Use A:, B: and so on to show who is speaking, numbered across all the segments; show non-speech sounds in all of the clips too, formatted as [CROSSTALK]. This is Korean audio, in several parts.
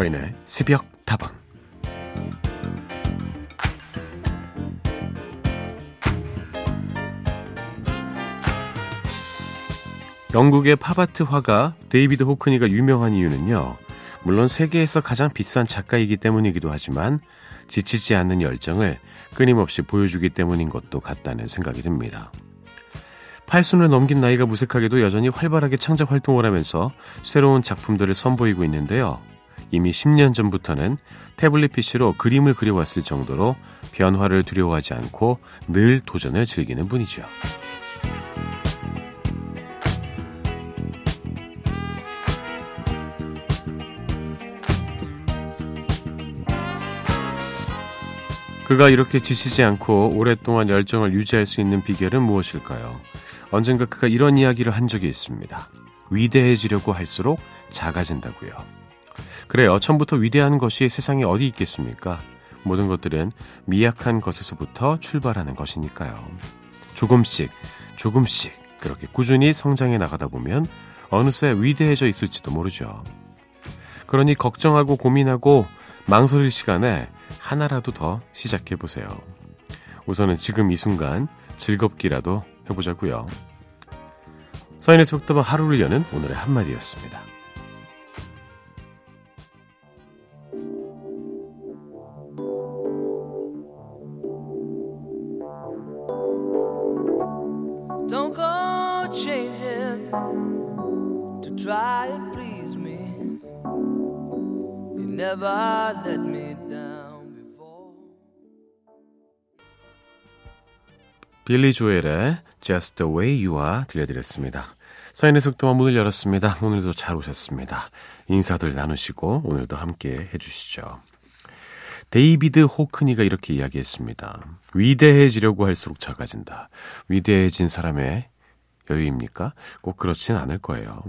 A: 서인의 새벽 다방 영국의 팝아트 화가 데이비드 호크니가 유명한 이유는요. 물론 세계에서 가장 비싼 작가이기 때문이기도 하지만 지치지 않는 열정을 끊임없이 보여주기 때문인 것도 같다는 생각이 듭니다. 팔순을 넘긴 나이가 무색하게도 여전히 활발하게 창작 활동을 하면서 새로운 작품들을 선보이고 있는데요. 이미 10년 전부터는 태블릿 PC로 그림을 그려왔을 정도로 변화를 두려워하지 않고 늘 도전을 즐기는 분이죠. 그가 이렇게 지치지 않고 오랫동안 열정을 유지할 수 있는 비결은 무엇일까요? 언젠가 그가 이런 이야기를 한 적이 있습니다. 위대해지려고 할수록 작아진다고요. 그래요. 처음부터 위대한 것이 세상에 어디 있겠습니까? 모든 것들은 미약한 것에서부터 출발하는 것이니까요. 조금씩, 조금씩 그렇게 꾸준히 성장해 나가다 보면 어느새 위대해져 있을지도 모르죠. 그러니 걱정하고 고민하고 망설일 시간에 하나라도 더 시작해 보세요. 우선은 지금 이 순간 즐겁기라도 해보자고요. 사인의 속도방 하루를 여는 오늘의 한마디였습니다. 빌리 조엘의 Just the Way You Are 들려드렸습니다. 서인의 새벽다방 문을 열었습니다. 오늘도 잘 오셨습니다. 인사들 나누시고 오늘도 함께 해주시죠. 데이비드 호크니가 이렇게 이야기했습니다. 위대해지려고 할수록 작아진다. 위대해진 사람의 여유입니까? 꼭 그렇진 않을 거예요.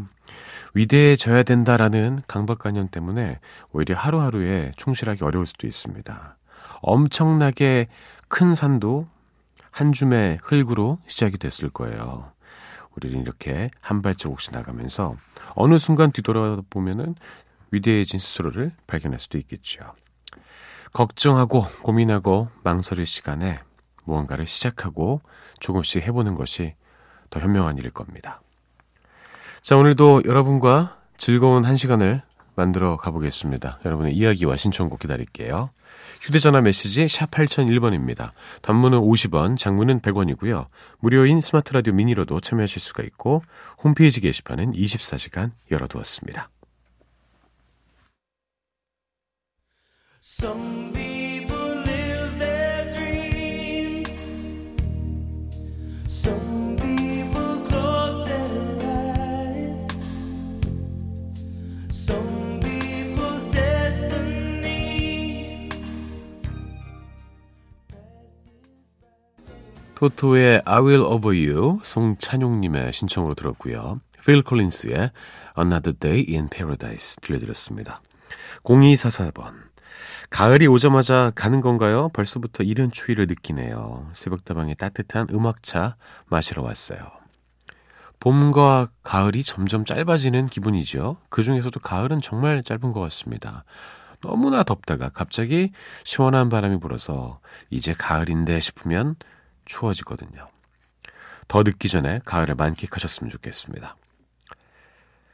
A: 위대해져야 된다라는 강박관념 때문에 오히려 하루하루에 충실하기 어려울 수도 있습니다. 엄청나게 큰 산도 한 줌의 흙으로 시작이 됐을 거예요. 우리는 이렇게 한 발자국씩 나가면서 어느 순간 뒤돌아보면은 위대해진 스스로를 발견할 수도 있겠죠. 걱정하고 고민하고 망설일 시간에 무언가를 시작하고 조금씩 해보는 것이 더 현명한 일일 겁니다. 자, 오늘도 여러분과 즐거운 한 시간을 만들어 가보겠습니다. 여러분의 이야기와 신청곡 기다릴게요. 휴대전화 메시지 샵 8001번입니다. 단문은 50원, 장문은 100원이고요. 무료인 스마트라디오 미니로도 참여하실 수가 있고 홈페이지 게시판은 24시간 열어두었습니다. Some 토토의 I Will Over You 송찬용님의 신청으로 들었고요. 필 콜린스의 Another Day in Paradise 들려드렸습니다. 0244번 가을이 오자마자 가는 건가요? 벌써부터 이른 추위를 느끼네요. 새벽다방에 따뜻한 음악차 마시러 왔어요. 봄과 가을이 점점 짧아지는 기분이죠. 그 중에서도 가을은 정말 짧은 것 같습니다. 너무나 덥다가 갑자기 시원한 바람이 불어서 이제 가을인데 싶으면 추워지거든요. 더 늦기 전에 가을을 만끽하셨으면 좋겠습니다.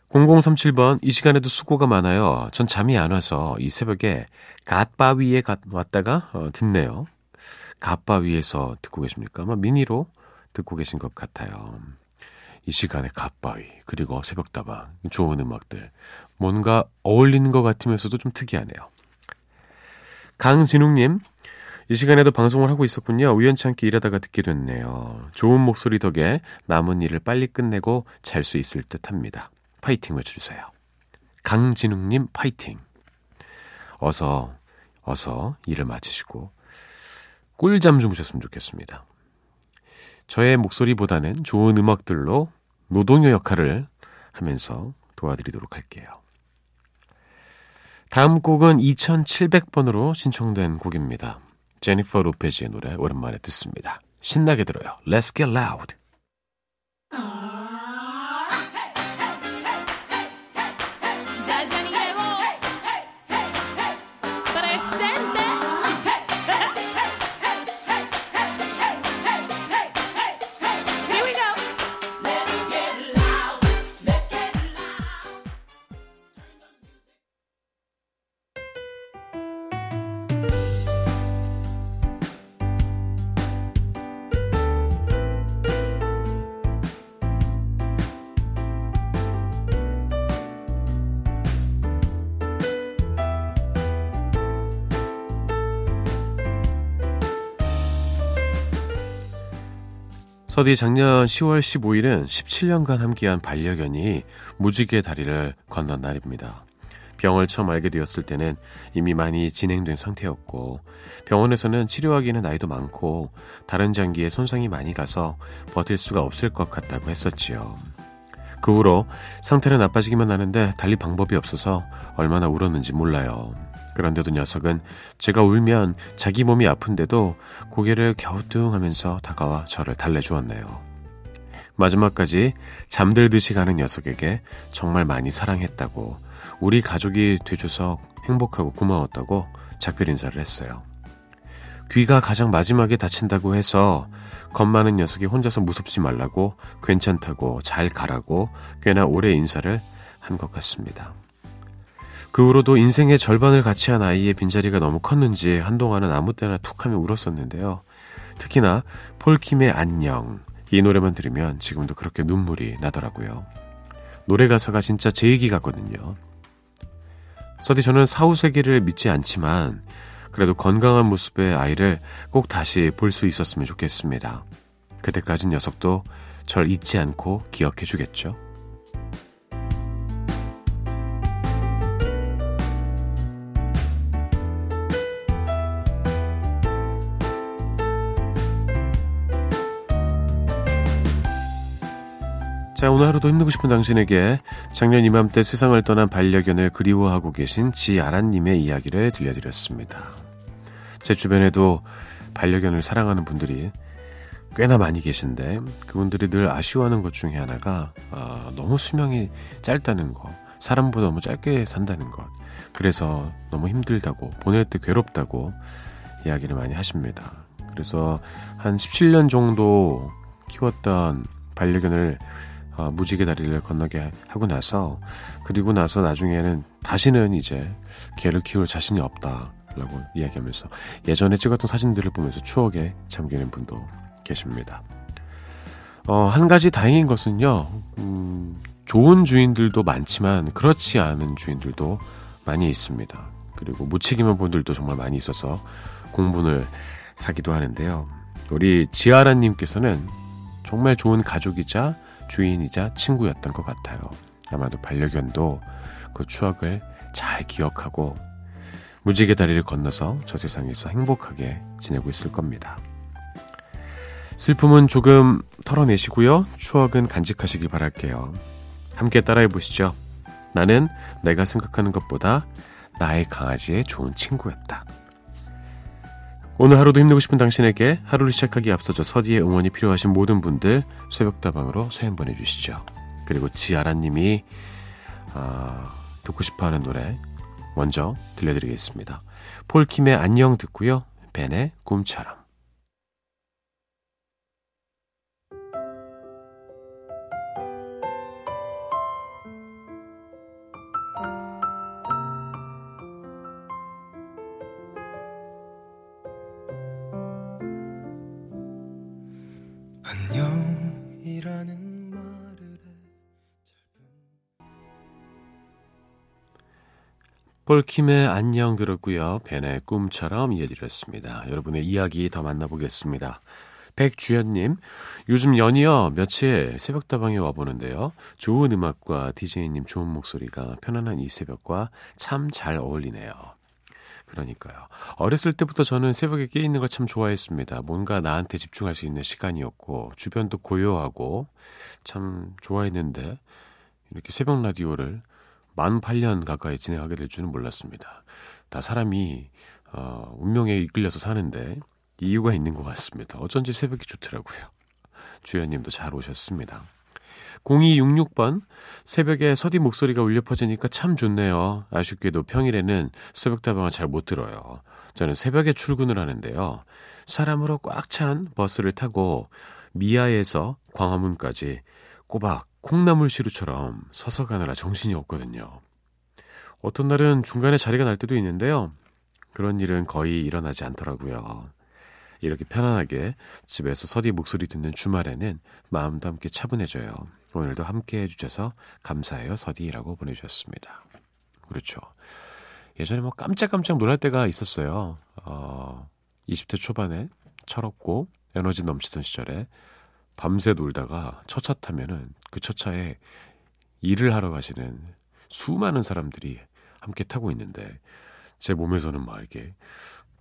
A: 0037번, 이 시간에도 수고가 많아요. 전 잠이 안 와서 이 새벽에 갓바위에 가, 왔다가 어, 듣네요. 갓바위에서 듣고 계십니까? 아마 미니로 듣고 계신 것 같아요. 이 시간에 갓바위, 그리고 새벽다방, 좋은 음악들. 뭔가 어울리는 것 같으면서도 좀 특이하네요. 강진웅님, 이 시간에도 방송을 하고 있었군요. 우연찮게 일하다가 듣게 됐네요. 좋은 목소리 덕에 남은 일을 빨리 끝내고 잘 수 있을 듯 합니다. 파이팅 외쳐주세요. 강진웅님 파이팅. 어서, 어서 일을 마치시고 꿀잠 주무셨으면 좋겠습니다. 저의 목소리보다는 좋은 음악들로 노동요 역할을 하면서 도와드리도록 할게요. 다음 곡은 2700번으로 신청된 곡입니다. 제니퍼 로페즈의 노래 오랜만에 듣습니다. 신나게 들어요. Let's get loud. 서디 작년 10월 15일은 17년간 함께한 반려견이 무지개 다리를 건넌 날입니다. 병을 처음 알게 되었을 때는 이미 많이 진행된 상태였고 병원에서는 치료하기는 나이도 많고 다른 장기에 손상이 많이 가서 버틸 수가 없을 것 같다고 했었지요. 그 후로 상태는 나빠지기만 하는데 달리 방법이 없어서 얼마나 울었는지 몰라요. 그런데도 녀석은 제가 울면 자기 몸이 아픈데도 고개를 갸우뚱하면서 다가와 저를 달래주었네요. 마지막까지 잠들듯이 가는 녀석에게 정말 많이 사랑했다고 우리 가족이 돼줘서 행복하고 고마웠다고 작별 인사를 했어요. 귀가 가장 마지막에 다친다고 해서 겁 많은 녀석이 혼자서 무섭지 말라고 괜찮다고 잘 가라고 꽤나 오래 인사를 한 것 같습니다. 그 후로도 인생의 절반을 같이 한 아이의 빈자리가 너무 컸는지 한동안은 아무 때나 툭 하면 울었었는데요. 특히나 폴킴의 안녕 이 노래만 들으면 지금도 그렇게 눈물이 나더라고요. 노래 가사가 진짜 제 얘기 같거든요. 서디 저는 사후세계를 믿지 않지만 그래도 건강한 모습의 아이를 꼭 다시 볼 수 있었으면 좋겠습니다. 그때까진 녀석도 절 잊지 않고 기억해 주겠죠. 자, 오늘 하루도 힘내고 싶은 당신에게 작년 이맘때 세상을 떠난 반려견을 그리워하고 계신 지아란님의 이야기를 들려드렸습니다. 제 주변에도 반려견을 사랑하는 분들이 꽤나 많이 계신데 그분들이 늘 아쉬워하는 것 중에 하나가 어, 너무 수명이 짧다는 거, 사람보다 너무 짧게 산다는 것, 그래서 너무 힘들다고 보낼 때 괴롭다고 이야기를 많이 하십니다. 그래서 한 17년 정도 키웠던 반려견을 어, 무지개 다리를 건너게 하고 나서 그리고 나서 나중에는 다시는 이제 개를 키울 자신이 없다라고 이야기하면서 예전에 찍었던 사진들을 보면서 추억에 잠기는 분도 계십니다. 어, 한 가지 다행인 것은요, 음, 좋은 주인들도 많지만 그렇지 않은 주인들도 많이 있습니다. 그리고 무책임한 분들도 정말 많이 있어서 공분을 사기도 하는데요. 우리 지아라님께서는 정말 좋은 가족이자 주인이자 친구였던 것 같아요. 아마도 반려견도 그 추억을 잘 기억하고 무지개 다리를 건너서 저 세상에서 행복하게 지내고 있을 겁니다. 슬픔은 조금 털어내시고요. 추억은 간직하시길 바랄게요. 함께 따라해 보시죠. 나는 내가 생각하는 것보다 나의 강아지의 좋은 친구였다. 오늘 하루도 힘내고 싶은 당신에게 하루를 시작하기에 앞서서 서디의 응원이 필요하신 모든 분들 새벽다방으로 사연 보내주시죠. 그리고 지아라님이 아, 듣고 싶어하는 노래 먼저 들려드리겠습니다. 폴킴의 안녕 듣고요. 벤의 꿈처럼. 폴킴의 안녕 들었고요. 벤의 꿈처럼 이어드렸습니다. 여러분의 이야기 더 만나보겠습니다. 백주연님, 요즘 연이어 며칠 새벽다방에 와보는데요. 좋은 음악과 DJ님 좋은 목소리가 편안한 이 새벽과 참 잘 어울리네요. 그러니까요. 어렸을 때부터 저는 새벽에 깨 있는 걸 참 좋아했습니다. 뭔가 나한테 집중할 수 있는 시간이었고, 주변도 고요하고, 참 좋아했는데, 이렇게 새벽 라디오를 만 8년 가까이 진행하게 될 줄은 몰랐습니다. 다 사람이, 어, 운명에 이끌려서 사는데, 이유가 있는 것 같습니다. 어쩐지 새벽이 좋더라고요. 주연님도 잘 오셨습니다. 0266번 새벽에 서디 목소리가 울려 퍼지니까 참 좋네요. 아쉽게도 평일에는 새벽다방을 잘 못 들어요. 저는 새벽에 출근을 하는데요. 사람으로 꽉 찬 버스를 타고 미아에서 광화문까지 꼬박 콩나물 시루처럼 서서 가느라 정신이 없거든요. 어떤 날은 중간에 자리가 날 때도 있는데요. 그런 일은 거의 일어나지 않더라고요. 이렇게 편안하게 집에서 서디 목소리 듣는 주말에는 마음도 함께 차분해져요. 오늘도 함께 해주셔서 감사해요, 서디라고 보내주셨습니다. 그렇죠. 예전에 뭐 깜짝깜짝 놀랄 때가 있었어요. 어, 20대 초반에 철없고 에너지 넘치던 시절에 밤새 놀다가 첫차 타면은 그 첫차에 일을 하러 가시는 수많은 사람들이 함께 타고 있는데 제 몸에서는 막 이렇게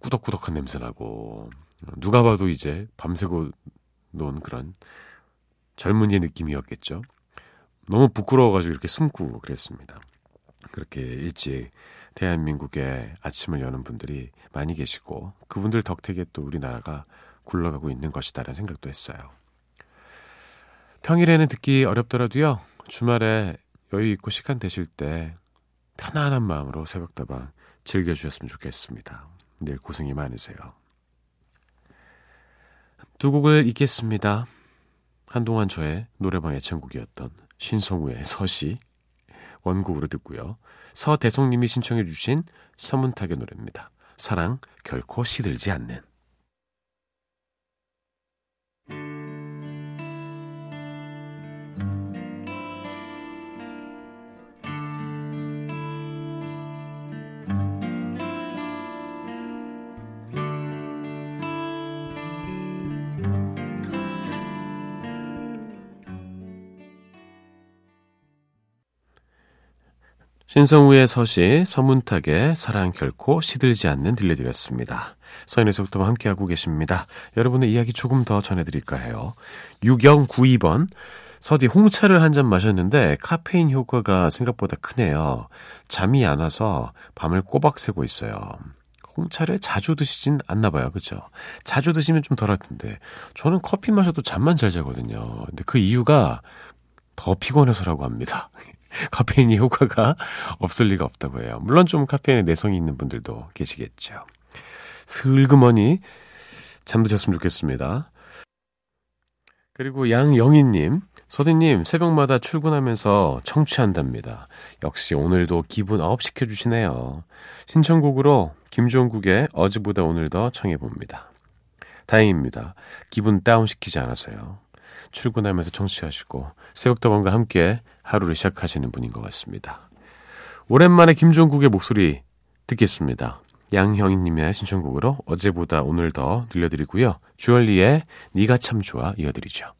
A: 꾸덕꾸덕한 냄새 나고 누가 봐도 이제 밤새고 논 그런 젊은이의 느낌이었겠죠. 너무 부끄러워가지고 이렇게 숨고 그랬습니다. 그렇게 일찍 대한민국의 아침을 여는 분들이 많이 계시고 그분들 덕택에 또 우리나라가 굴러가고 있는 것이다라는 생각도 했어요. 평일에는 듣기 어렵더라도요. 주말에 여유 있고 시간 되실 때 편안한 마음으로 새벽다방 즐겨주셨으면 좋겠습니다. 늘 고생이 많으세요. 두 곡을 읽겠습니다. 한동안 저의 노래방 애창곡이었던 신성우의 서시 원곡으로 듣고요. 서대성님이 신청해 주신 서문탁의 노래입니다. 사랑 결코 시들지 않는 신성우의 서시, 서문탁의 사랑 결코 시들지 않는 들려드렸습니다. 서인에서부터 함께하고 계십니다. 여러분의 이야기 조금 더 전해드릴까 해요. 6092번. 서디 홍차를 한 잔 마셨는데 카페인 효과가 생각보다 크네요. 잠이 안 와서 밤을 꼬박 새고 있어요. 홍차를 자주 드시진 않나 봐요. 그죠? 자주 드시면 좀 덜할 텐데. 저는 커피 마셔도 잠만 잘 자거든요. 근데 그 이유가 더 피곤해서라고 합니다. [LAUGHS] [LAUGHS] 카페인이 효과가 없을 리가 없다고 해요. 물론 좀 카페인에 내성이 있는 분들도 계시겠죠. 슬그머니 잠드셨으면 좋겠습니다. 그리고 양영희님, 서디님, 새벽마다 출근하면서 청취한답니다. 역시 오늘도 기분 up 시켜주시네요. 신청곡으로 김종국의 어제보다 오늘 더 청해봅니다. 다행입니다. 기분 다운 시키지 않아서요. 출근하면서 청취하시고 새벽다방과 함께 하루를 시작하시는 분인 것 같습니다. 오랜만에 김종국의 목소리 듣겠습니다. 양형희님의 신청곡으로 어제보다 오늘 더 들려드리고요. 주얼리의 니가 참 좋아 이어드리죠.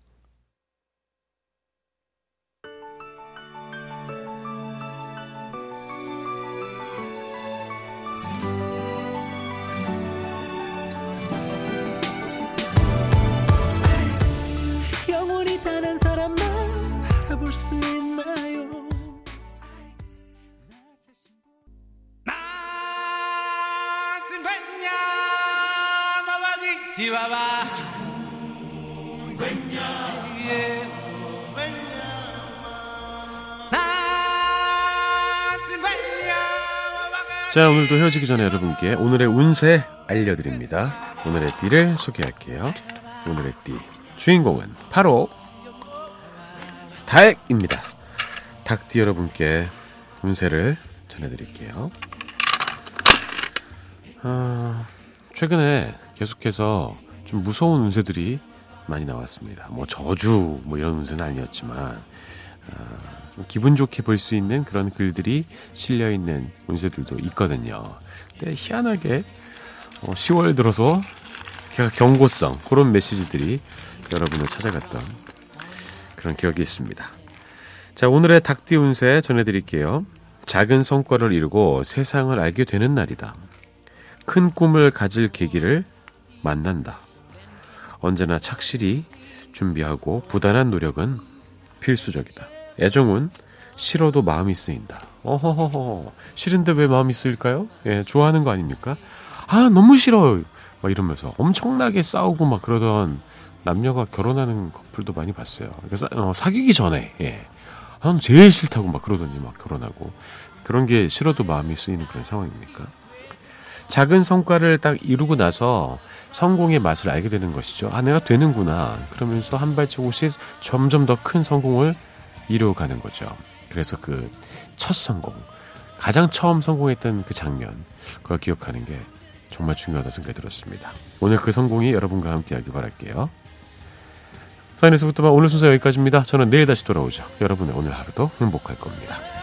A: 자, 오늘도 헤어지기 전에 여러분께 오늘의 운세 알려드립니다. 오늘의 띠를 소개할게요. 오늘의 띠. 주인공은 바로 닭입니다. 닭띠 여러분께 운세를 전해드릴게요. 아, 최근에 계속해서 좀 무서운 운세들이 많이 나왔습니다. 뭐 저주 뭐 이런 운세는 아니었지만 아, 좀 기분 좋게 볼 수 있는 그런 글들이 실려 있는 운세들도 있거든요. 근데 희한하게 어, 10월 들어서 경고성 그런 메시지들이 여러분을 찾아갔던 그런 기억이 있습니다. 자, 오늘의 닭띠 운세 전해드릴게요. 작은 성과를 이루고 세상을 알게 되는 날이다. 큰 꿈을 가질 계기를 만난다. 언제나 착실히 준비하고 부단한 노력은 필수적이다. 애정은 싫어도 마음이 쓰인다. 어허허허. 싫은데 왜 마음이 쓰일까요? 예, 좋아하는 거 아닙니까? 아, 너무 싫어. 막 이러면서 엄청나게 싸우고 막 그러던 남녀가 결혼하는 커플도 많이 봤어요. 그래서 어, 사귀기 전에, 예. 난 제일 싫다고 막 그러더니 막 결혼하고. 그런 게 싫어도 마음이 쓰이는 그런 상황입니까? 작은 성과를 딱 이루고 나서 성공의 맛을 알게 되는 것이죠. 아, 내가 되는구나. 그러면서 한 발자국씩 점점 더 큰 성공을 이루어가는 거죠. 그래서 그 첫 성공, 가장 처음 성공했던 그 장면, 그걸 기억하는 게 정말 중요하다고 생각이 들었습니다. 오늘 그 성공이 여러분과 함께 하길 바랄게요. 사인에서부터 오늘 순서 여기까지입니다. 저는 내일 다시 돌아오죠. 여러분의 오늘 하루도 행복할 겁니다.